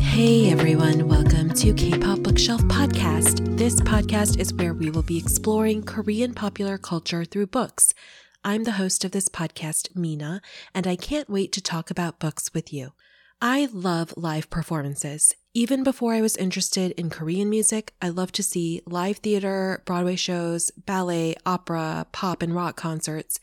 Hey everyone, welcome to K pop Bookshelf Podcast. This podcast is where we will be exploring Korean popular culture through books. I'm the host of this podcast, Mina, and I can't wait to talk about books with you. I love live performances. Even before I was interested in Korean music, I love to see live theater, Broadway shows, ballet, opera, pop, and rock concerts.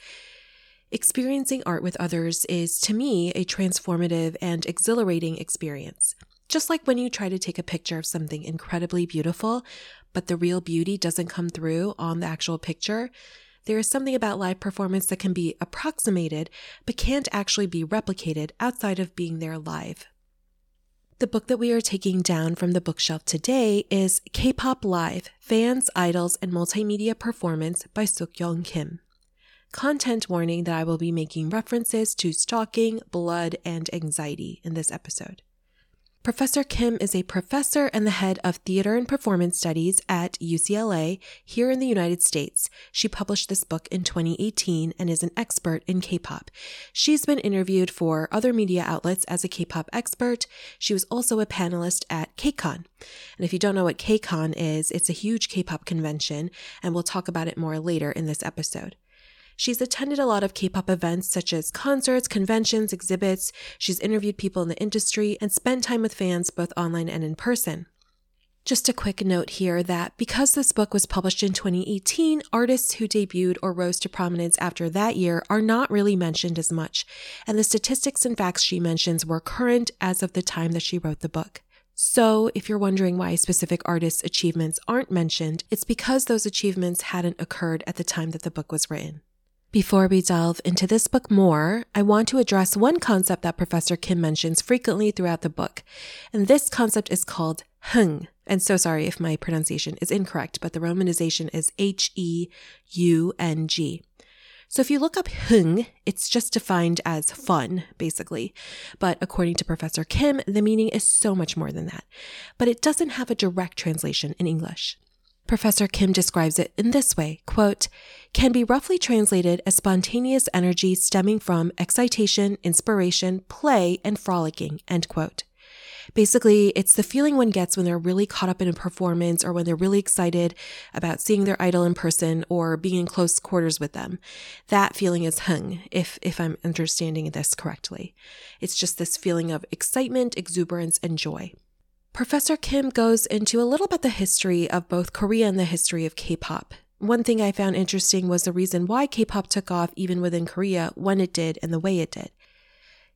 Experiencing art with others is, to me, a transformative and exhilarating experience. Just like when you try to take a picture of something incredibly beautiful, but the real beauty doesn't come through on the actual picture, there is something about live performance that can be approximated, but can't actually be replicated outside of being there live. The book that we are taking down from the bookshelf today is K pop Live Fans, Idols, and Multimedia Performance by Sukyoung Kim. Content warning that I will be making references to stalking, blood, and anxiety in this episode. Professor Kim is a professor and the head of theater and performance studies at UCLA here in the United States. She published this book in 2018 and is an expert in K-pop. She's been interviewed for other media outlets as a K-pop expert. She was also a panelist at KCON. And if you don't know what KCON is, it's a huge K-pop convention, and we'll talk about it more later in this episode. She's attended a lot of K pop events such as concerts, conventions, exhibits. She's interviewed people in the industry and spent time with fans both online and in person. Just a quick note here that because this book was published in 2018, artists who debuted or rose to prominence after that year are not really mentioned as much, and the statistics and facts she mentions were current as of the time that she wrote the book. So, if you're wondering why specific artists' achievements aren't mentioned, it's because those achievements hadn't occurred at the time that the book was written. Before we delve into this book more, I want to address one concept that Professor Kim mentions frequently throughout the book. And this concept is called heung. And so sorry if my pronunciation is incorrect, but the romanization is H E U N G. So if you look up heung, it's just defined as fun, basically. But according to Professor Kim, the meaning is so much more than that. But it doesn't have a direct translation in English. Professor Kim describes it in this way, quote, can be roughly translated as spontaneous energy stemming from excitation, inspiration, play, and frolicking, end quote. Basically, it's the feeling one gets when they're really caught up in a performance or when they're really excited about seeing their idol in person or being in close quarters with them. That feeling is heung, if, if I'm understanding this correctly. It's just this feeling of excitement, exuberance, and joy. Professor Kim goes into a little bit the history of both Korea and the history of K pop. One thing I found interesting was the reason why K pop took off even within Korea when it did and the way it did.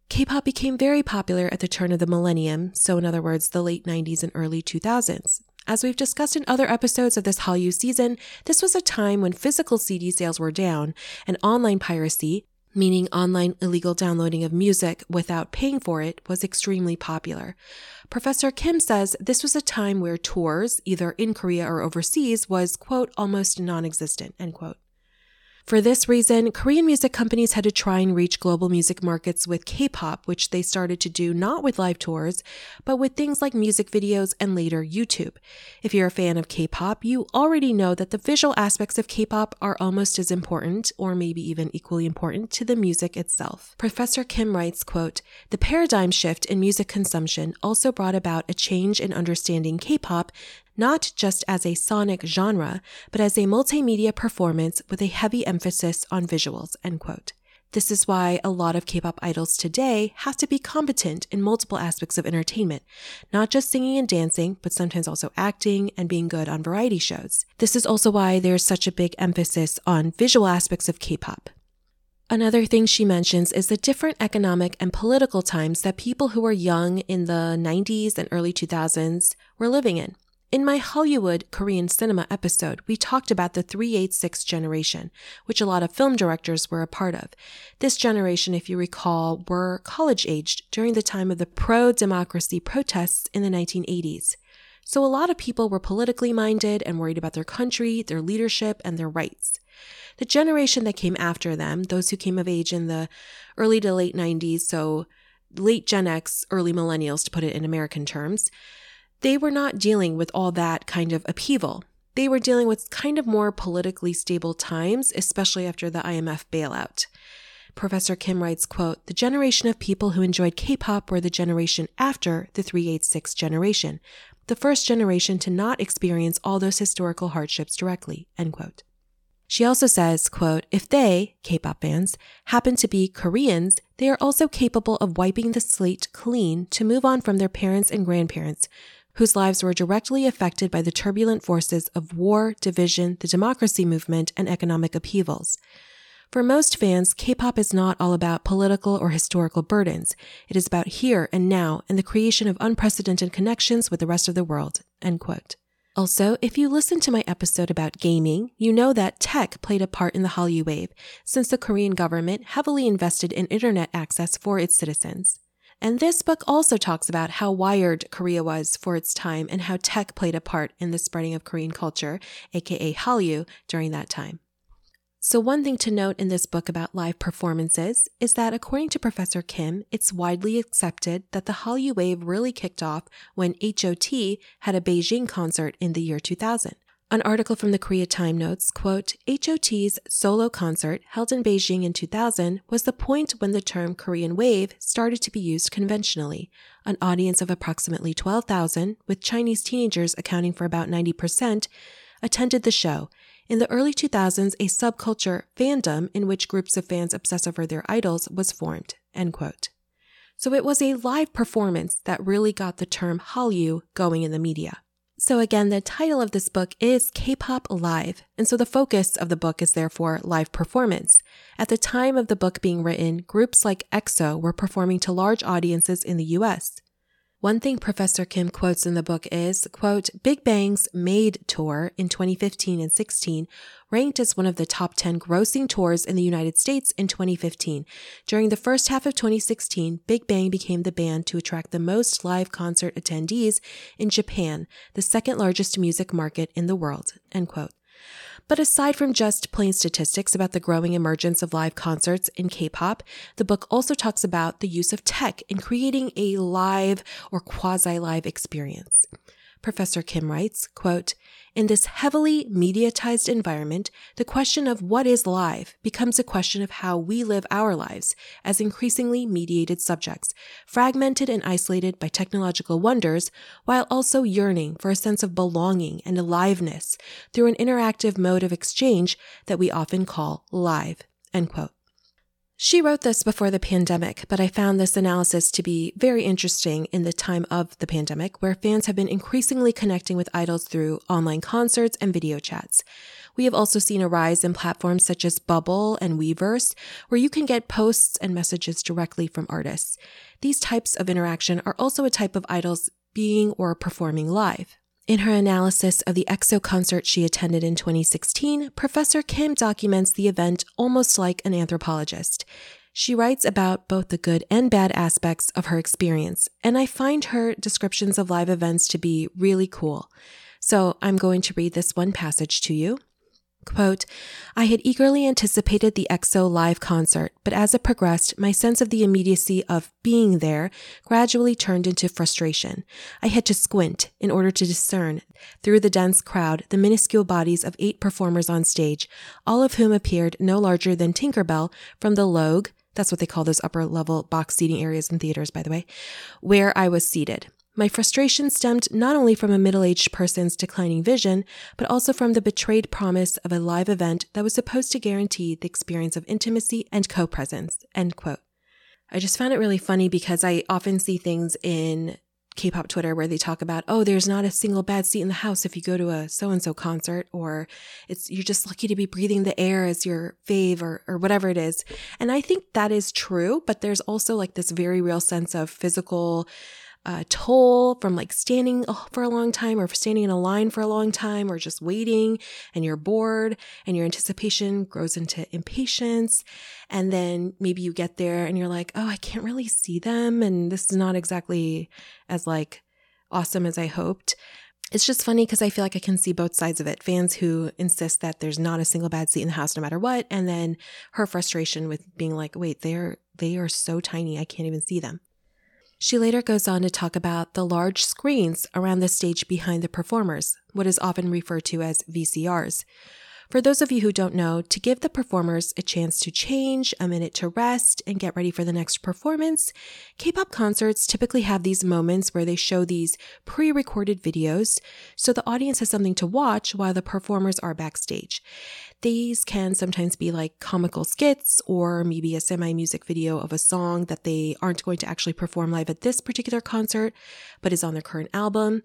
K pop became very popular at the turn of the millennium, so in other words, the late 90s and early 2000s. As we've discussed in other episodes of this Hallyu season, this was a time when physical CD sales were down and online piracy, meaning online illegal downloading of music without paying for it, was extremely popular. Professor Kim says this was a time where tours, either in Korea or overseas, was, quote, almost non existent, end quote. For this reason, Korean music companies had to try and reach global music markets with K pop, which they started to do not with live tours, but with things like music videos and later YouTube. If you're a fan of K pop, you already know that the visual aspects of K pop are almost as important, or maybe even equally important, to the music itself. Professor Kim writes, quote, The paradigm shift in music consumption also brought about a change in understanding K pop not just as a sonic genre, but as a multimedia performance with a heavy emphasis on visuals, end quote. This is why a lot of K-pop idols today have to be competent in multiple aspects of entertainment, not just singing and dancing, but sometimes also acting and being good on variety shows. This is also why there's such a big emphasis on visual aspects of K-pop. Another thing she mentions is the different economic and political times that people who were young in the 90s and early 2000s were living in. In my Hallyu Korean cinema episode, we talked about the 386 generation, which a lot of film directors were a part of. This generation, if you recall, were college aged during the time of the pro democracy protests in the 1980s. So a lot of people were politically minded and worried about their country, their leadership, and their rights. The generation that came after them, those who came of age in the early to late 90s, so late Gen X, early millennials to put it in American terms, they were not dealing with all that kind of upheaval. They were dealing with kind of more politically stable times, especially after the IMF bailout. Professor Kim writes, quote, The generation of people who enjoyed K-pop were the generation after the 386 generation, the first generation to not experience all those historical hardships directly, end quote. She also says, quote, if they, K-pop fans, happen to be Koreans, they are also capable of wiping the slate clean to move on from their parents and grandparents, whose lives were directly affected by the turbulent forces of war, division, the democracy movement, and economic upheavals. For most fans, K-pop is not all about political or historical burdens. It is about here and now and the creation of unprecedented connections with the rest of the world. End quote. Also, if you listened to my episode about gaming, you know that tech played a part in the Hallyu wave, since the Korean government heavily invested in internet access for its citizens. And this book also talks about how wired Korea was for its time and how tech played a part in the spreading of Korean culture, aka Hallyu, during that time. So, one thing to note in this book about live performances is that according to Professor Kim, it's widely accepted that the Hallyu wave really kicked off when HOT had a Beijing concert in the year 2000. An article from the Korea Time notes, quote, HOT's solo concert held in Beijing in 2000 was the point when the term Korean wave started to be used conventionally. An audience of approximately 12,000, with Chinese teenagers accounting for about 90%, attended the show, in the early 2000s, a subculture fandom in which groups of fans obsess over their idols was formed. End quote. So it was a live performance that really got the term Hallyu going in the media. So again, the title of this book is K-pop Live, and so the focus of the book is therefore live performance. At the time of the book being written, groups like EXO were performing to large audiences in the US. One thing Professor Kim quotes in the book is, quote, Big Bang's Made tour in 2015 and 16 ranked as one of the top 10 grossing tours in the United States in 2015. During the first half of 2016, Big Bang became the band to attract the most live concert attendees in Japan, the second largest music market in the world, end quote. But aside from just plain statistics about the growing emergence of live concerts in K-pop, the book also talks about the use of tech in creating a live or quasi-live experience. Professor Kim writes, quote, in this heavily mediatized environment, the question of what is live becomes a question of how we live our lives as increasingly mediated subjects, fragmented and isolated by technological wonders, while also yearning for a sense of belonging and aliveness through an interactive mode of exchange that we often call live. End quote. She wrote this before the pandemic, but I found this analysis to be very interesting in the time of the pandemic, where fans have been increasingly connecting with idols through online concerts and video chats. We have also seen a rise in platforms such as Bubble and Weverse, where you can get posts and messages directly from artists. These types of interaction are also a type of idols being or performing live. In her analysis of the EXO concert she attended in 2016, Professor Kim documents the event almost like an anthropologist. She writes about both the good and bad aspects of her experience, and I find her descriptions of live events to be really cool. So I'm going to read this one passage to you. Quote, I had eagerly anticipated the EXO live concert, but as it progressed, my sense of the immediacy of being there gradually turned into frustration. I had to squint in order to discern through the dense crowd the minuscule bodies of eight performers on stage, all of whom appeared no larger than Tinkerbell from the loge, that's what they call those upper level box seating areas in theaters, by the way, where I was seated. My frustration stemmed not only from a middle aged person's declining vision, but also from the betrayed promise of a live event that was supposed to guarantee the experience of intimacy and co presence. I just found it really funny because I often see things in K pop Twitter where they talk about, oh, there's not a single bad seat in the house if you go to a so and so concert, or it's you're just lucky to be breathing the air as your fave or, or whatever it is. And I think that is true, but there's also like this very real sense of physical uh, toll from like standing for a long time or standing in a line for a long time or just waiting and you're bored and your anticipation grows into impatience. And then maybe you get there and you're like, oh, I can't really see them. And this is not exactly as like awesome as I hoped. It's just funny because I feel like I can see both sides of it. Fans who insist that there's not a single bad seat in the house no matter what, and then her frustration with being like, wait, they're they are so tiny, I can't even see them. She later goes on to talk about the large screens around the stage behind the performers, what is often referred to as VCRs. For those of you who don't know, to give the performers a chance to change, a minute to rest, and get ready for the next performance, K pop concerts typically have these moments where they show these pre recorded videos so the audience has something to watch while the performers are backstage. These can sometimes be like comical skits or maybe a semi music video of a song that they aren't going to actually perform live at this particular concert, but is on their current album.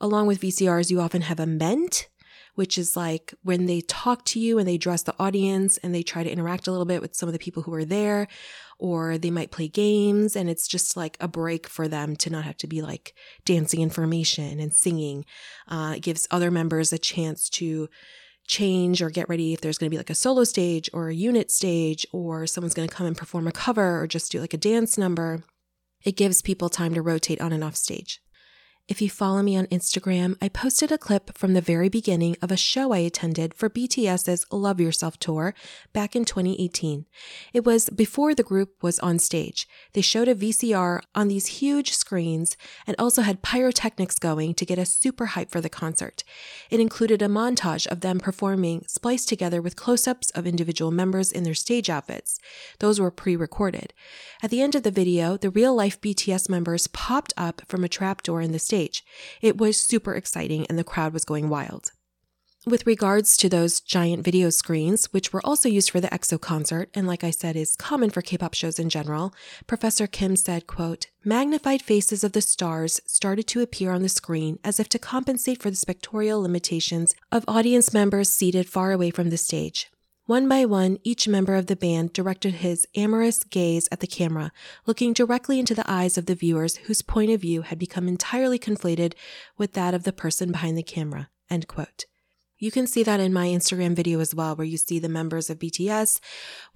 Along with VCRs, you often have a ment, which is like when they talk to you and they address the audience and they try to interact a little bit with some of the people who are there, or they might play games and it's just like a break for them to not have to be like dancing information and singing. Uh, it gives other members a chance to change or get ready if there's going to be like a solo stage or a unit stage or someone's going to come and perform a cover or just do like a dance number. It gives people time to rotate on and off stage. If you follow me on Instagram, I posted a clip from the very beginning of a show I attended for BTS's Love Yourself tour back in 2018. It was before the group was on stage. They showed a VCR on these huge screens and also had pyrotechnics going to get us super hyped for the concert. It included a montage of them performing spliced together with close ups of individual members in their stage outfits. Those were pre recorded. At the end of the video, the real life BTS members popped up from a trapdoor in the stage stage. It was super exciting and the crowd was going wild. With regards to those giant video screens, which were also used for the EXO concert, and like I said, is common for K-pop shows in general, Professor Kim said, quote, magnified faces of the stars started to appear on the screen as if to compensate for the spectorial limitations of audience members seated far away from the stage. One by one, each member of the band directed his amorous gaze at the camera, looking directly into the eyes of the viewers whose point of view had become entirely conflated with that of the person behind the camera. End quote. You can see that in my Instagram video as well, where you see the members of BTS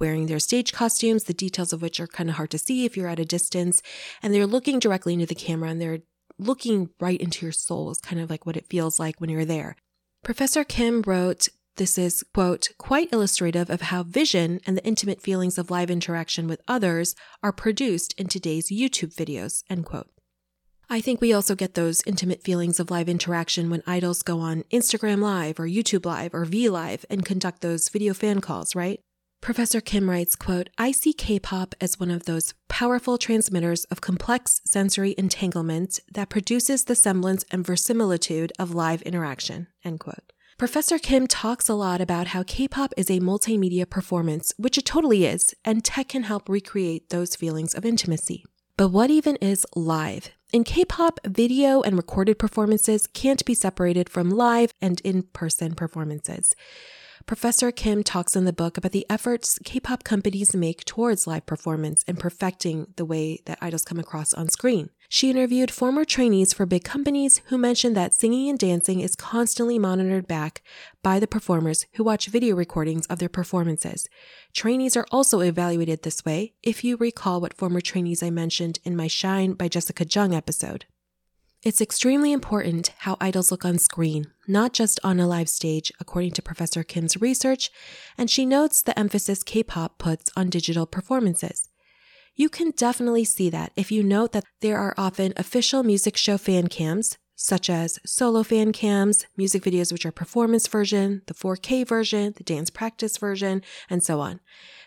wearing their stage costumes, the details of which are kind of hard to see if you're at a distance, and they're looking directly into the camera and they're looking right into your soul, is kind of like what it feels like when you're there. Professor Kim wrote, this is, quote, quite illustrative of how vision and the intimate feelings of live interaction with others are produced in today's YouTube videos, end quote. I think we also get those intimate feelings of live interaction when idols go on Instagram Live or YouTube Live or V Live and conduct those video fan calls, right? Professor Kim writes, quote, I see K-pop as one of those powerful transmitters of complex sensory entanglement that produces the semblance and verisimilitude of live interaction, end quote. Professor Kim talks a lot about how K pop is a multimedia performance, which it totally is, and tech can help recreate those feelings of intimacy. But what even is live? In K pop, video and recorded performances can't be separated from live and in person performances. Professor Kim talks in the book about the efforts K pop companies make towards live performance and perfecting the way that idols come across on screen. She interviewed former trainees for big companies who mentioned that singing and dancing is constantly monitored back by the performers who watch video recordings of their performances. Trainees are also evaluated this way, if you recall what former trainees I mentioned in my Shine by Jessica Jung episode. It's extremely important how idols look on screen, not just on a live stage, according to Professor Kim's research, and she notes the emphasis K pop puts on digital performances. You can definitely see that if you note that there are often official music show fan cams, such as solo fan cams, music videos which are performance version, the 4K version, the dance practice version, and so on.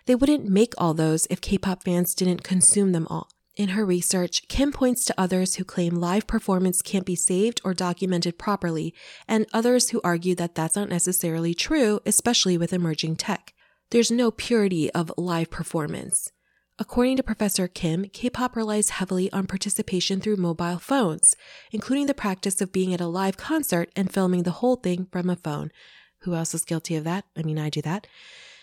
They wouldn't make all those if K pop fans didn't consume them all. In her research, Kim points to others who claim live performance can't be saved or documented properly, and others who argue that that's not necessarily true, especially with emerging tech. There's no purity of live performance. According to Professor Kim, K pop relies heavily on participation through mobile phones, including the practice of being at a live concert and filming the whole thing from a phone. Who else is guilty of that? I mean, I do that.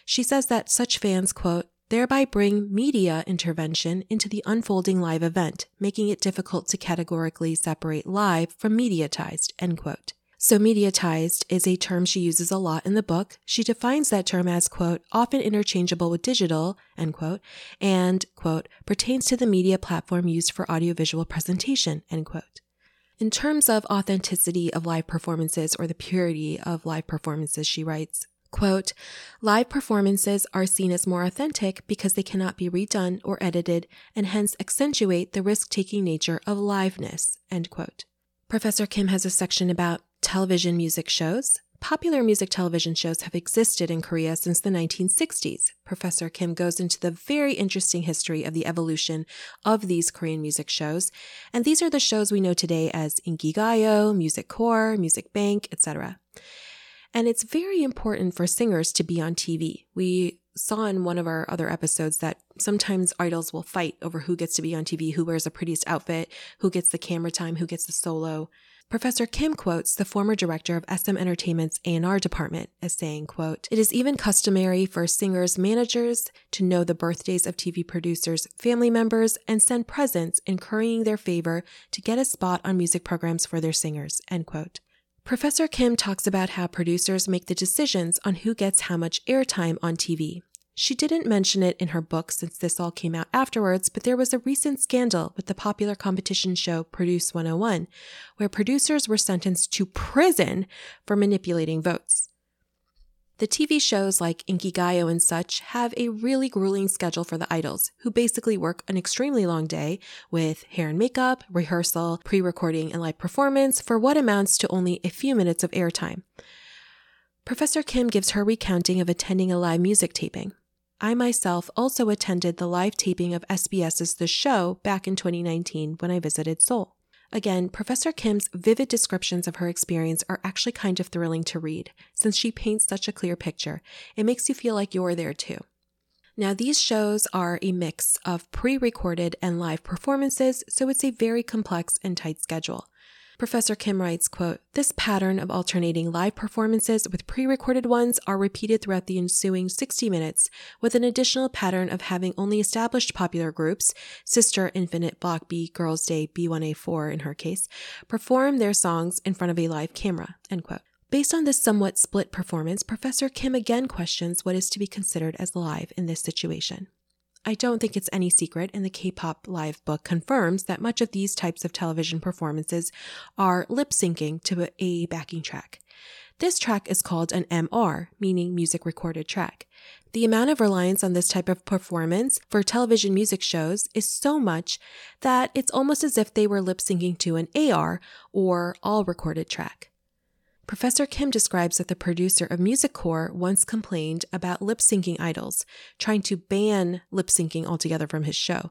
She says that such fans, quote, thereby bring media intervention into the unfolding live event, making it difficult to categorically separate live from mediatized, end quote. So mediatized is a term she uses a lot in the book. She defines that term as, quote, often interchangeable with digital, end quote, and, quote, pertains to the media platform used for audiovisual presentation, end quote. In terms of authenticity of live performances or the purity of live performances, she writes, Quote, live performances are seen as more authentic because they cannot be redone or edited and hence accentuate the risk taking nature of liveness, end quote. Professor Kim has a section about television music shows, Popular music television shows have existed in Korea since the 1960s. Professor Kim goes into the very interesting history of the evolution of these Korean music shows, and these are the shows we know today as Inkigayo, Music Core, Music Bank, etc. And it's very important for singers to be on TV. We saw in one of our other episodes that sometimes idols will fight over who gets to be on TV, who wears the prettiest outfit, who gets the camera time, who gets the solo. Professor Kim quotes the former director of SM Entertainment's A&R department as saying, quote, "It is even customary for singers' managers to know the birthdays of TV producers' family members and send presents in currying their favor to get a spot on music programs for their singers." End quote. Professor Kim talks about how producers make the decisions on who gets how much airtime on TV. She didn't mention it in her book since this all came out afterwards, but there was a recent scandal with the popular competition show Produce 101, where producers were sentenced to prison for manipulating votes. The TV shows like Inkigayo and such have a really grueling schedule for the idols, who basically work an extremely long day with hair and makeup, rehearsal, pre recording, and live performance for what amounts to only a few minutes of airtime. Professor Kim gives her recounting of attending a live music taping. I myself also attended the live taping of SBS's The Show back in 2019 when I visited Seoul. Again, Professor Kim's vivid descriptions of her experience are actually kind of thrilling to read, since she paints such a clear picture. It makes you feel like you're there too. Now, these shows are a mix of pre recorded and live performances, so it's a very complex and tight schedule. Professor Kim writes, quote, This pattern of alternating live performances with pre-recorded ones are repeated throughout the ensuing 60 minutes, with an additional pattern of having only established popular groups, SISTAR, Infinite, Block B, Girls' Day, B1A4 in her case, perform their songs in front of a live camera, end quote. Based on this somewhat split performance, Professor Kim again questions what is to be considered as live in this situation. I don't think it's any secret, and the K pop live book confirms that much of these types of television performances are lip syncing to a backing track. This track is called an MR, meaning music recorded track. The amount of reliance on this type of performance for television music shows is so much that it's almost as if they were lip syncing to an AR or all recorded track. Professor Kim describes that the producer of Music Core once complained about lip syncing idols, trying to ban lip syncing altogether from his show.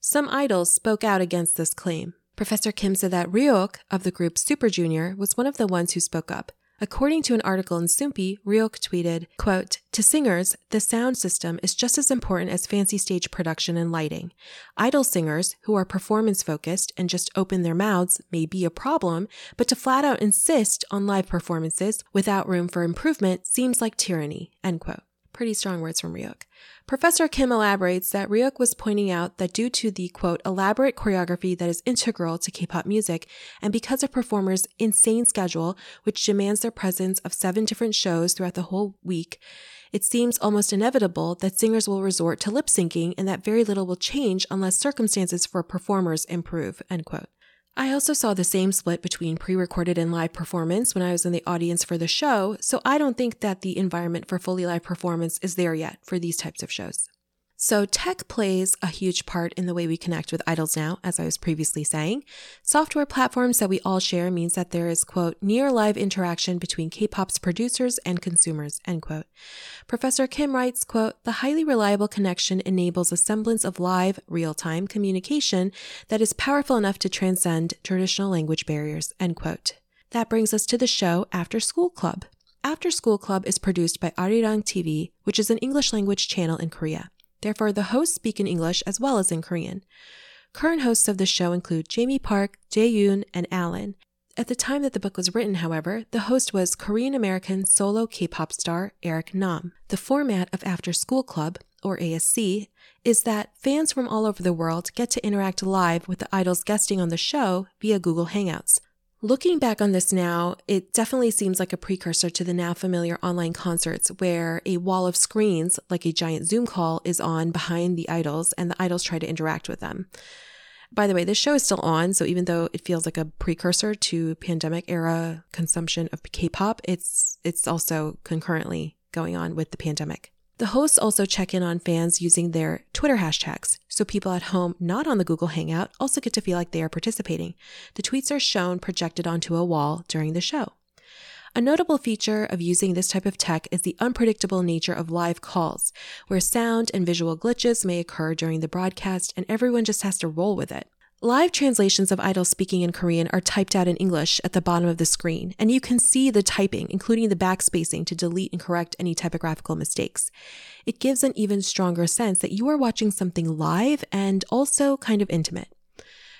Some idols spoke out against this claim. Professor Kim said that Ryeowook of the group Super Junior was one of the ones who spoke up. According to an article in Soompi, Ryeowook tweeted, quote, To singers, the sound system is just as important as fancy stage production and lighting. Idol singers, who are performance focused and just open their mouths, may be a problem, but to flat out insist on live performances without room for improvement seems like tyranny, end quote. Pretty strong words from Ryeowook. Professor Kim elaborates that Ryeowook was pointing out that due to the quote, elaborate choreography that is integral to K-pop music, and because of performers' insane schedule, which demands their presence of seven different shows throughout the whole week, it seems almost inevitable that singers will resort to lip syncing and that very little will change unless circumstances for performers improve, end quote. I also saw the same split between pre recorded and live performance when I was in the audience for the show, so I don't think that the environment for fully live performance is there yet for these types of shows. So, tech plays a huge part in the way we connect with idols now, as I was previously saying. Software platforms that we all share means that there is, quote, near live interaction between K pop's producers and consumers, end quote. Professor Kim writes, quote, the highly reliable connection enables a semblance of live, real time communication that is powerful enough to transcend traditional language barriers, end quote. That brings us to the show After School Club. After School Club is produced by Arirang TV, which is an English language channel in Korea. Therefore, the hosts speak in English as well as in Korean. Current hosts of the show include Jamie Park, Jae Yoon, and Alan. At the time that the book was written, however, the host was Korean American solo K pop star Eric Nam. The format of After School Club, or ASC, is that fans from all over the world get to interact live with the idols guesting on the show via Google Hangouts. Looking back on this now, it definitely seems like a precursor to the now familiar online concerts where a wall of screens, like a giant Zoom call, is on behind the idols and the idols try to interact with them. By the way, this show is still on, so even though it feels like a precursor to pandemic era consumption of K-pop, it's it's also concurrently going on with the pandemic. The hosts also check in on fans using their Twitter hashtags, so people at home not on the Google Hangout also get to feel like they are participating. The tweets are shown projected onto a wall during the show. A notable feature of using this type of tech is the unpredictable nature of live calls, where sound and visual glitches may occur during the broadcast and everyone just has to roll with it. Live translations of idols speaking in Korean are typed out in English at the bottom of the screen, and you can see the typing, including the backspacing to delete and correct any typographical mistakes. It gives an even stronger sense that you are watching something live and also kind of intimate.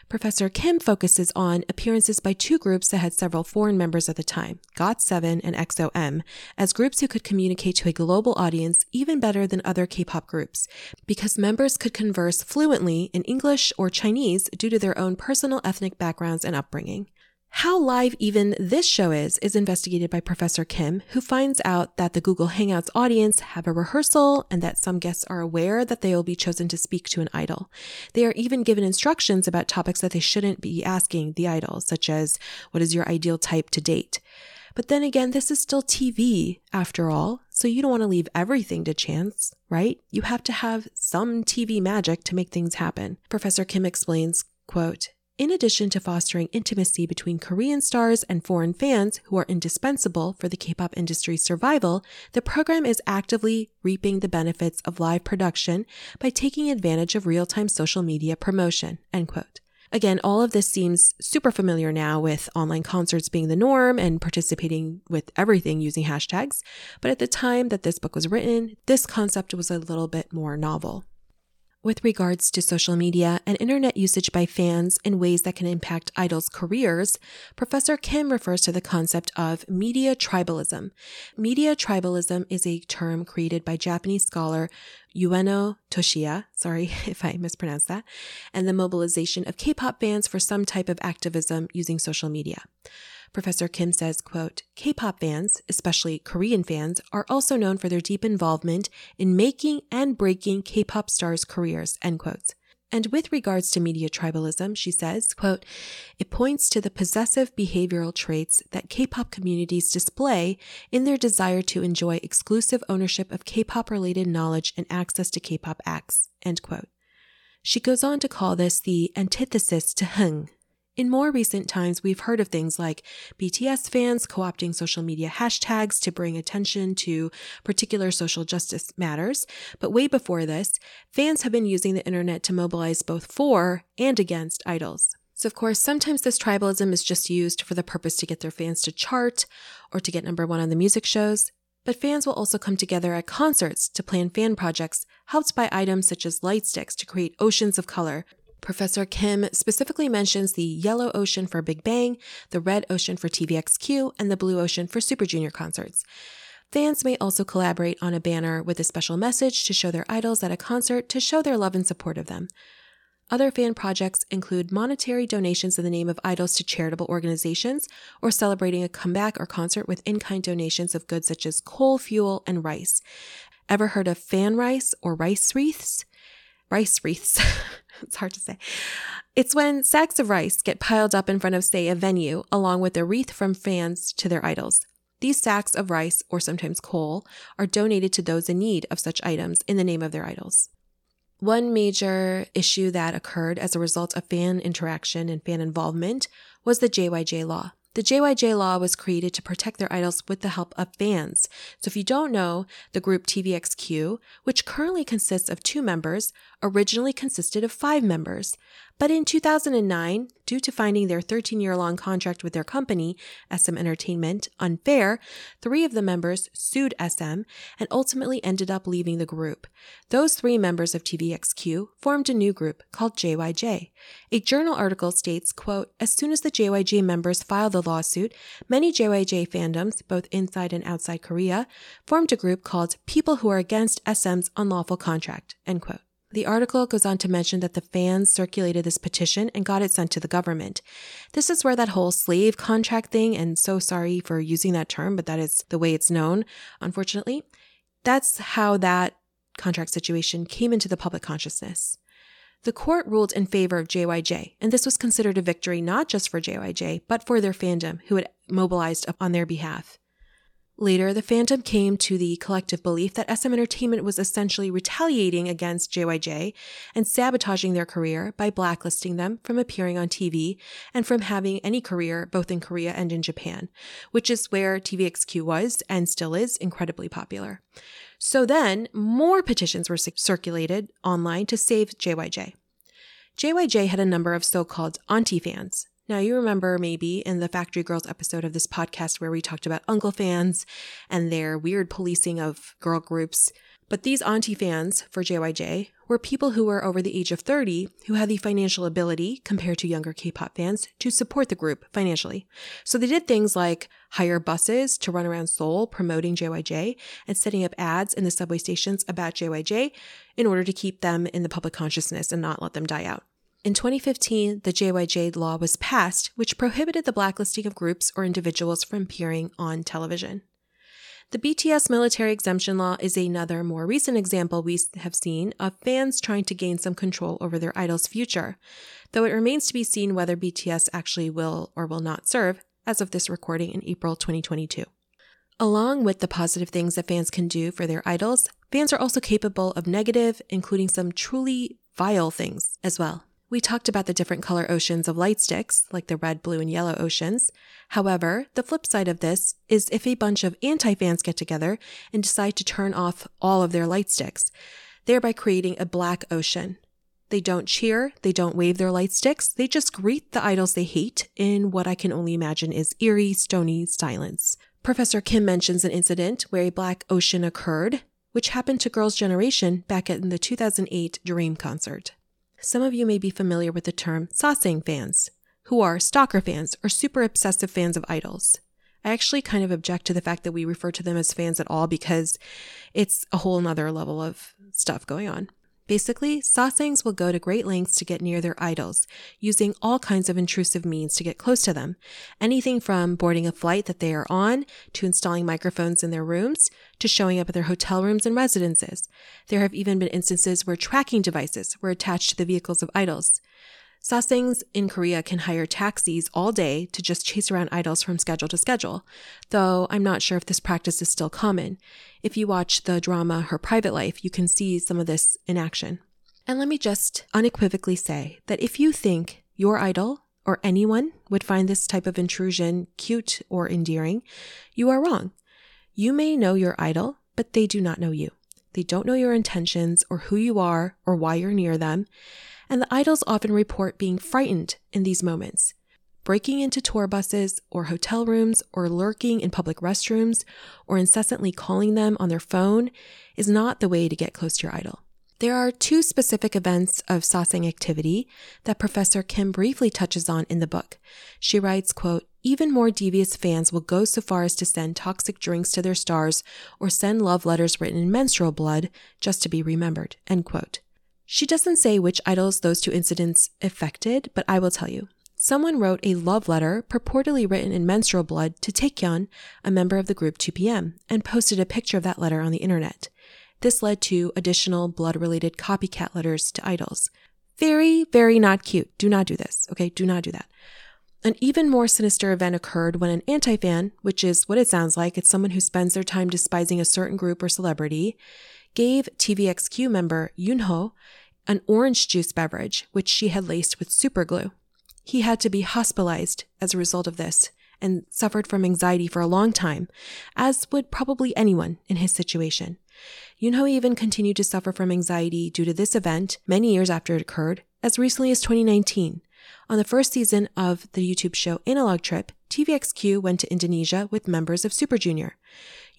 Professor Kim focuses on appearances by two groups that had several foreign members at the time, GOT7 and EXO-M, as groups who could communicate to a global audience even better than other K-pop groups, because members could converse fluently in English or Chinese due to their own personal ethnic backgrounds and upbringing. How live even this show is, is investigated by Professor Kim, who finds out that the Google Hangouts audience have a rehearsal and that some guests are aware that they will be chosen to speak to an idol. They are even given instructions about topics that they shouldn't be asking the idol, such as, what is your ideal type to date? But then again, this is still TV after all, so you don't want to leave everything to chance, right? You have to have some TV magic to make things happen. Professor Kim explains, quote, in addition to fostering intimacy between Korean stars and foreign fans who are indispensable for the K pop industry's survival, the program is actively reaping the benefits of live production by taking advantage of real time social media promotion. End quote. Again, all of this seems super familiar now with online concerts being the norm and participating with everything using hashtags. But at the time that this book was written, this concept was a little bit more novel with regards to social media and internet usage by fans in ways that can impact idols' careers, Professor Kim refers to the concept of media tribalism. Media tribalism is a term created by Japanese scholar Ueno Toshiya, sorry if I mispronounced that, and the mobilization of K-pop fans for some type of activism using social media. Professor Kim says, quote, K-pop fans, especially Korean fans, are also known for their deep involvement in making and breaking K-pop stars' careers, end quotes. And with regards to media tribalism, she says, quote, it points to the possessive behavioral traits that K-pop communities display in their desire to enjoy exclusive ownership of K-pop related knowledge and access to K-pop acts, end quote. She goes on to call this the antithesis to Heung, in more recent times, we've heard of things like BTS fans co opting social media hashtags to bring attention to particular social justice matters. But way before this, fans have been using the internet to mobilize both for and against idols. So, of course, sometimes this tribalism is just used for the purpose to get their fans to chart or to get number one on the music shows. But fans will also come together at concerts to plan fan projects helped by items such as light sticks to create oceans of color Professor Kim specifically mentions the yellow ocean for Big Bang, the red ocean for TVXQ, and the blue ocean for Super Junior concerts. Fans may also collaborate on a banner with a special message to show their idols at a concert to show their love and support of them. Other fan projects include monetary donations in the name of idols to charitable organizations or celebrating a comeback or concert with in kind donations of goods such as coal, fuel, and rice. Ever heard of fan rice or rice wreaths? Rice wreaths. it's hard to say. It's when sacks of rice get piled up in front of, say, a venue, along with a wreath from fans to their idols. These sacks of rice, or sometimes coal, are donated to those in need of such items in the name of their idols. One major issue that occurred as a result of fan interaction and fan involvement was the JYJ law. The JYJ law was created to protect their idols with the help of fans. So if you don't know, the group TVXQ, which currently consists of two members, originally consisted of five members. But in 2009, due to finding their 13 year long contract with their company, SM Entertainment, unfair, three of the members sued SM and ultimately ended up leaving the group. Those three members of TVXQ formed a new group called JYJ. A journal article states, quote, as soon as the JYJ members filed the lawsuit, many JYJ fandoms, both inside and outside Korea, formed a group called People Who Are Against SM's Unlawful Contract, end quote. The article goes on to mention that the fans circulated this petition and got it sent to the government. This is where that whole slave contract thing, and so sorry for using that term, but that is the way it's known, unfortunately. That's how that contract situation came into the public consciousness. The court ruled in favor of JYJ, and this was considered a victory not just for JYJ, but for their fandom, who had mobilized on their behalf. Later, the fandom came to the collective belief that SM Entertainment was essentially retaliating against JYJ and sabotaging their career by blacklisting them from appearing on TV and from having any career both in Korea and in Japan, which is where TVXQ was and still is incredibly popular. So then, more petitions were circulated online to save JYJ. JYJ had a number of so called auntie fans, now, you remember maybe in the Factory Girls episode of this podcast where we talked about uncle fans and their weird policing of girl groups. But these auntie fans for JYJ were people who were over the age of 30 who had the financial ability, compared to younger K pop fans, to support the group financially. So they did things like hire buses to run around Seoul promoting JYJ and setting up ads in the subway stations about JYJ in order to keep them in the public consciousness and not let them die out. In 2015, the JYJ law was passed, which prohibited the blacklisting of groups or individuals from appearing on television. The BTS military exemption law is another more recent example we have seen of fans trying to gain some control over their idol's future, though it remains to be seen whether BTS actually will or will not serve as of this recording in April 2022. Along with the positive things that fans can do for their idols, fans are also capable of negative, including some truly vile things as well. We talked about the different color oceans of light sticks, like the red, blue, and yellow oceans. However, the flip side of this is if a bunch of anti fans get together and decide to turn off all of their light sticks, thereby creating a black ocean. They don't cheer, they don't wave their light sticks, they just greet the idols they hate in what I can only imagine is eerie, stony silence. Professor Kim mentions an incident where a black ocean occurred, which happened to Girls' Generation back in the 2008 Dream concert. Some of you may be familiar with the term sasaeng fans, who are stalker fans or super obsessive fans of idols. I actually kind of object to the fact that we refer to them as fans at all because it's a whole nother level of stuff going on. Basically, sasaengs will go to great lengths to get near their idols, using all kinds of intrusive means to get close to them. Anything from boarding a flight that they are on, to installing microphones in their rooms, to showing up at their hotel rooms and residences. There have even been instances where tracking devices were attached to the vehicles of idols. Sasaengs in Korea can hire taxis all day to just chase around idols from schedule to schedule, though I'm not sure if this practice is still common. If you watch the drama Her Private Life, you can see some of this in action. And let me just unequivocally say that if you think your idol or anyone would find this type of intrusion cute or endearing, you are wrong. You may know your idol, but they do not know you. They don't know your intentions or who you are or why you're near them and the idols often report being frightened in these moments. Breaking into tour buses or hotel rooms or lurking in public restrooms or incessantly calling them on their phone is not the way to get close to your idol. There are two specific events of sasaeng activity that Professor Kim briefly touches on in the book. She writes, quote, even more devious fans will go so far as to send toxic drinks to their stars or send love letters written in menstrual blood just to be remembered, end quote. She doesn't say which idols those two incidents affected, but I will tell you. Someone wrote a love letter purportedly written in menstrual blood to Taecyeon, a member of the group 2PM, and posted a picture of that letter on the internet. This led to additional blood related copycat letters to idols. Very, very not cute. Do not do this. Okay, do not do that. An even more sinister event occurred when an anti fan, which is what it sounds like, it's someone who spends their time despising a certain group or celebrity, gave TVXQ member Yunho an orange juice beverage, which she had laced with superglue. He had to be hospitalized as a result of this and suffered from anxiety for a long time, as would probably anyone in his situation. Yunho even continued to suffer from anxiety due to this event many years after it occurred, as recently as 2019. On the first season of the YouTube show Analog Trip, TVXQ went to Indonesia with members of Super Junior.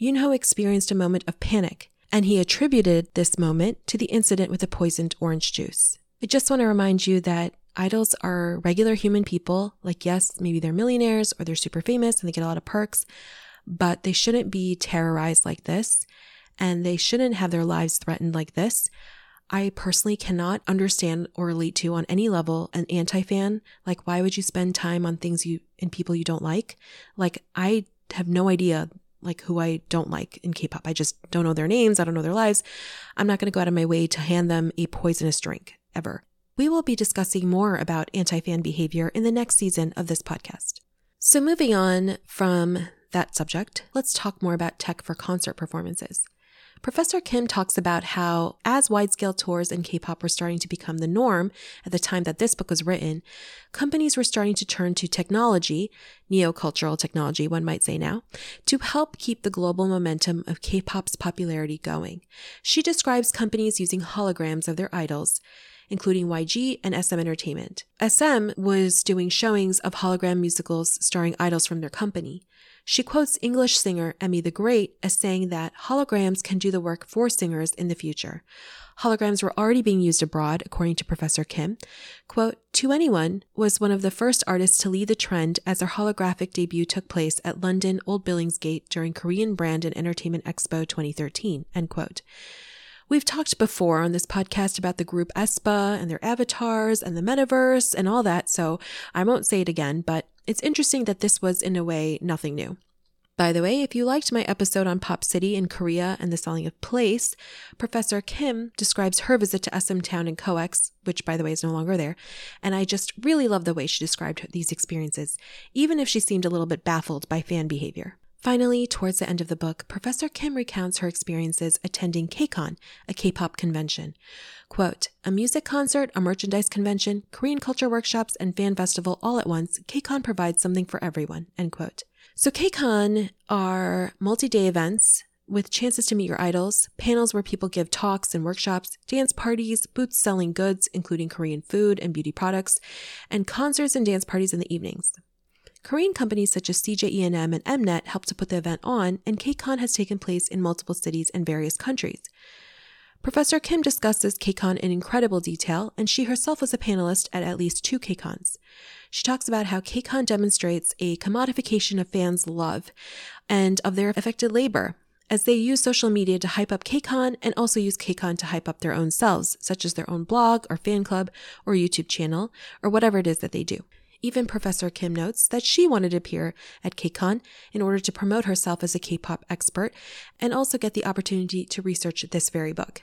Yunho experienced a moment of panic and he attributed this moment to the incident with the poisoned orange juice. I just want to remind you that idols are regular human people. Like, yes, maybe they're millionaires or they're super famous and they get a lot of perks, but they shouldn't be terrorized like this and they shouldn't have their lives threatened like this. I personally cannot understand or relate to on any level an anti fan. Like, why would you spend time on things you and people you don't like? Like, I have no idea like who I don't like in K-pop. I just don't know their names. I don't know their lives. I'm not going to go out of my way to hand them a poisonous drink ever. We will be discussing more about anti-fan behavior in the next season of this podcast. So moving on from that subject, let's talk more about tech for concert performances. Professor Kim talks about how, as wide scale tours in K pop were starting to become the norm at the time that this book was written, companies were starting to turn to technology, neocultural technology, one might say now, to help keep the global momentum of K pop's popularity going. She describes companies using holograms of their idols including YG and SM Entertainment. SM was doing showings of hologram musicals starring idols from their company. She quotes English singer Emmy the Great as saying that holograms can do the work for singers in the future. Holograms were already being used abroad, according to Professor Kim. Quote, 2NE1 was one of the first artists to lead the trend as their holographic debut took place at London Old Billingsgate during Korean Brand and Entertainment Expo 2013, end quote. We've talked before on this podcast about the group aespa and their avatars and the metaverse and all that, so I won't say it again, but it's interesting that this was, in a way, nothing new. By the way, if you liked my episode on Pop City in Korea and the selling of place, Professor Kim describes her visit to SM Town and COEX, which by the way is no longer there, and I just really love the way she described these experiences, even if she seemed a little bit baffled by fan behavior. Finally, towards the end of the book, Professor Kim recounts her experiences attending KCON, a K-pop convention. Quote, a music concert, a merchandise convention, Korean culture workshops, and fan festival all at once, KCON provides something for everyone, end quote. So KCON are multi-day events with chances to meet your idols, panels where people give talks and workshops, dance parties, booths selling goods, including Korean food and beauty products, and concerts and dance parties in the evenings. Korean companies such as CJ ENM and Mnet helped to put the event on, and KCON has taken place in multiple cities and various countries. Professor Kim discusses KCON in incredible detail, and she herself was a panelist at at least two KCONs. She talks about how KCON demonstrates a commodification of fans' love and of their affected labor, as they use social media to hype up KCON and also use KCON to hype up their own selves, such as their own blog or fan club or YouTube channel or whatever it is that they do. Even Professor Kim notes that she wanted to appear at KCON in order to promote herself as a K-pop expert and also get the opportunity to research this very book.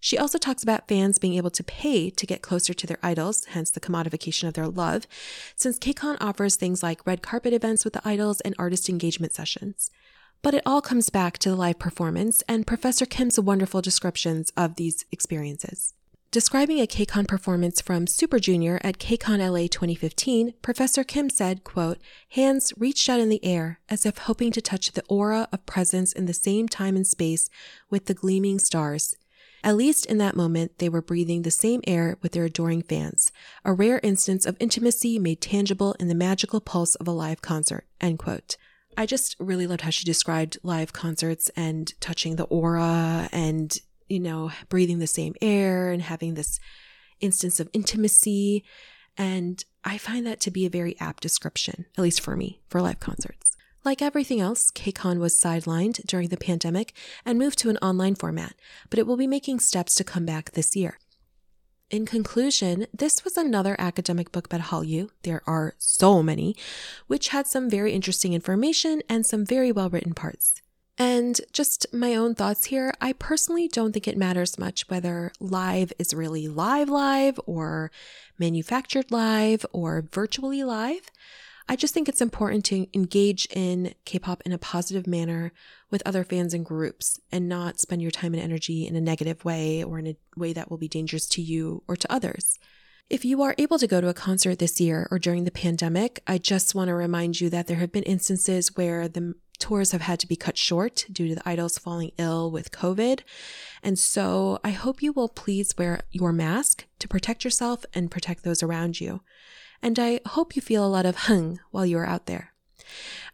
She also talks about fans being able to pay to get closer to their idols, hence the commodification of their love, since KCON offers things like red carpet events with the idols and artist engagement sessions. But it all comes back to the live performance and Professor Kim's wonderful descriptions of these experiences. Describing a KCON performance from Super Junior at KCON LA 2015, Professor Kim said, quote, hands reached out in the air as if hoping to touch the aura of presence in the same time and space with the gleaming stars. At least in that moment, they were breathing the same air with their adoring fans, a rare instance of intimacy made tangible in the magical pulse of a live concert, end quote. I just really loved how she described live concerts and touching the aura and you know, breathing the same air and having this instance of intimacy. And I find that to be a very apt description, at least for me, for live concerts. Like everything else, KCON was sidelined during the pandemic and moved to an online format, but it will be making steps to come back this year. In conclusion, this was another academic book about Hallyu. There are so many, which had some very interesting information and some very well written parts. And just my own thoughts here, I personally don't think it matters much whether live is really live live or manufactured live or virtually live. I just think it's important to engage in K pop in a positive manner with other fans and groups and not spend your time and energy in a negative way or in a way that will be dangerous to you or to others. If you are able to go to a concert this year or during the pandemic, I just want to remind you that there have been instances where the tours have had to be cut short due to the idols falling ill with COVID. And so I hope you will please wear your mask to protect yourself and protect those around you. And I hope you feel a lot of heung while you are out there.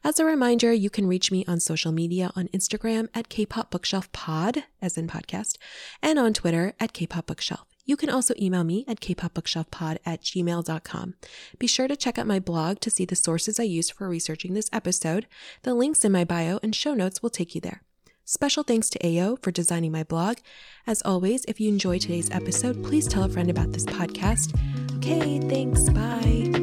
As a reminder, you can reach me on social media on Instagram at Kpop Bookshelf Pod, as in podcast, and on Twitter at Kpop Bookshelf. You can also email me at kpopbookshelfpod at gmail.com. Be sure to check out my blog to see the sources I used for researching this episode. The links in my bio and show notes will take you there. Special thanks to AO for designing my blog. As always, if you enjoyed today's episode, please tell a friend about this podcast. Okay, thanks. Bye.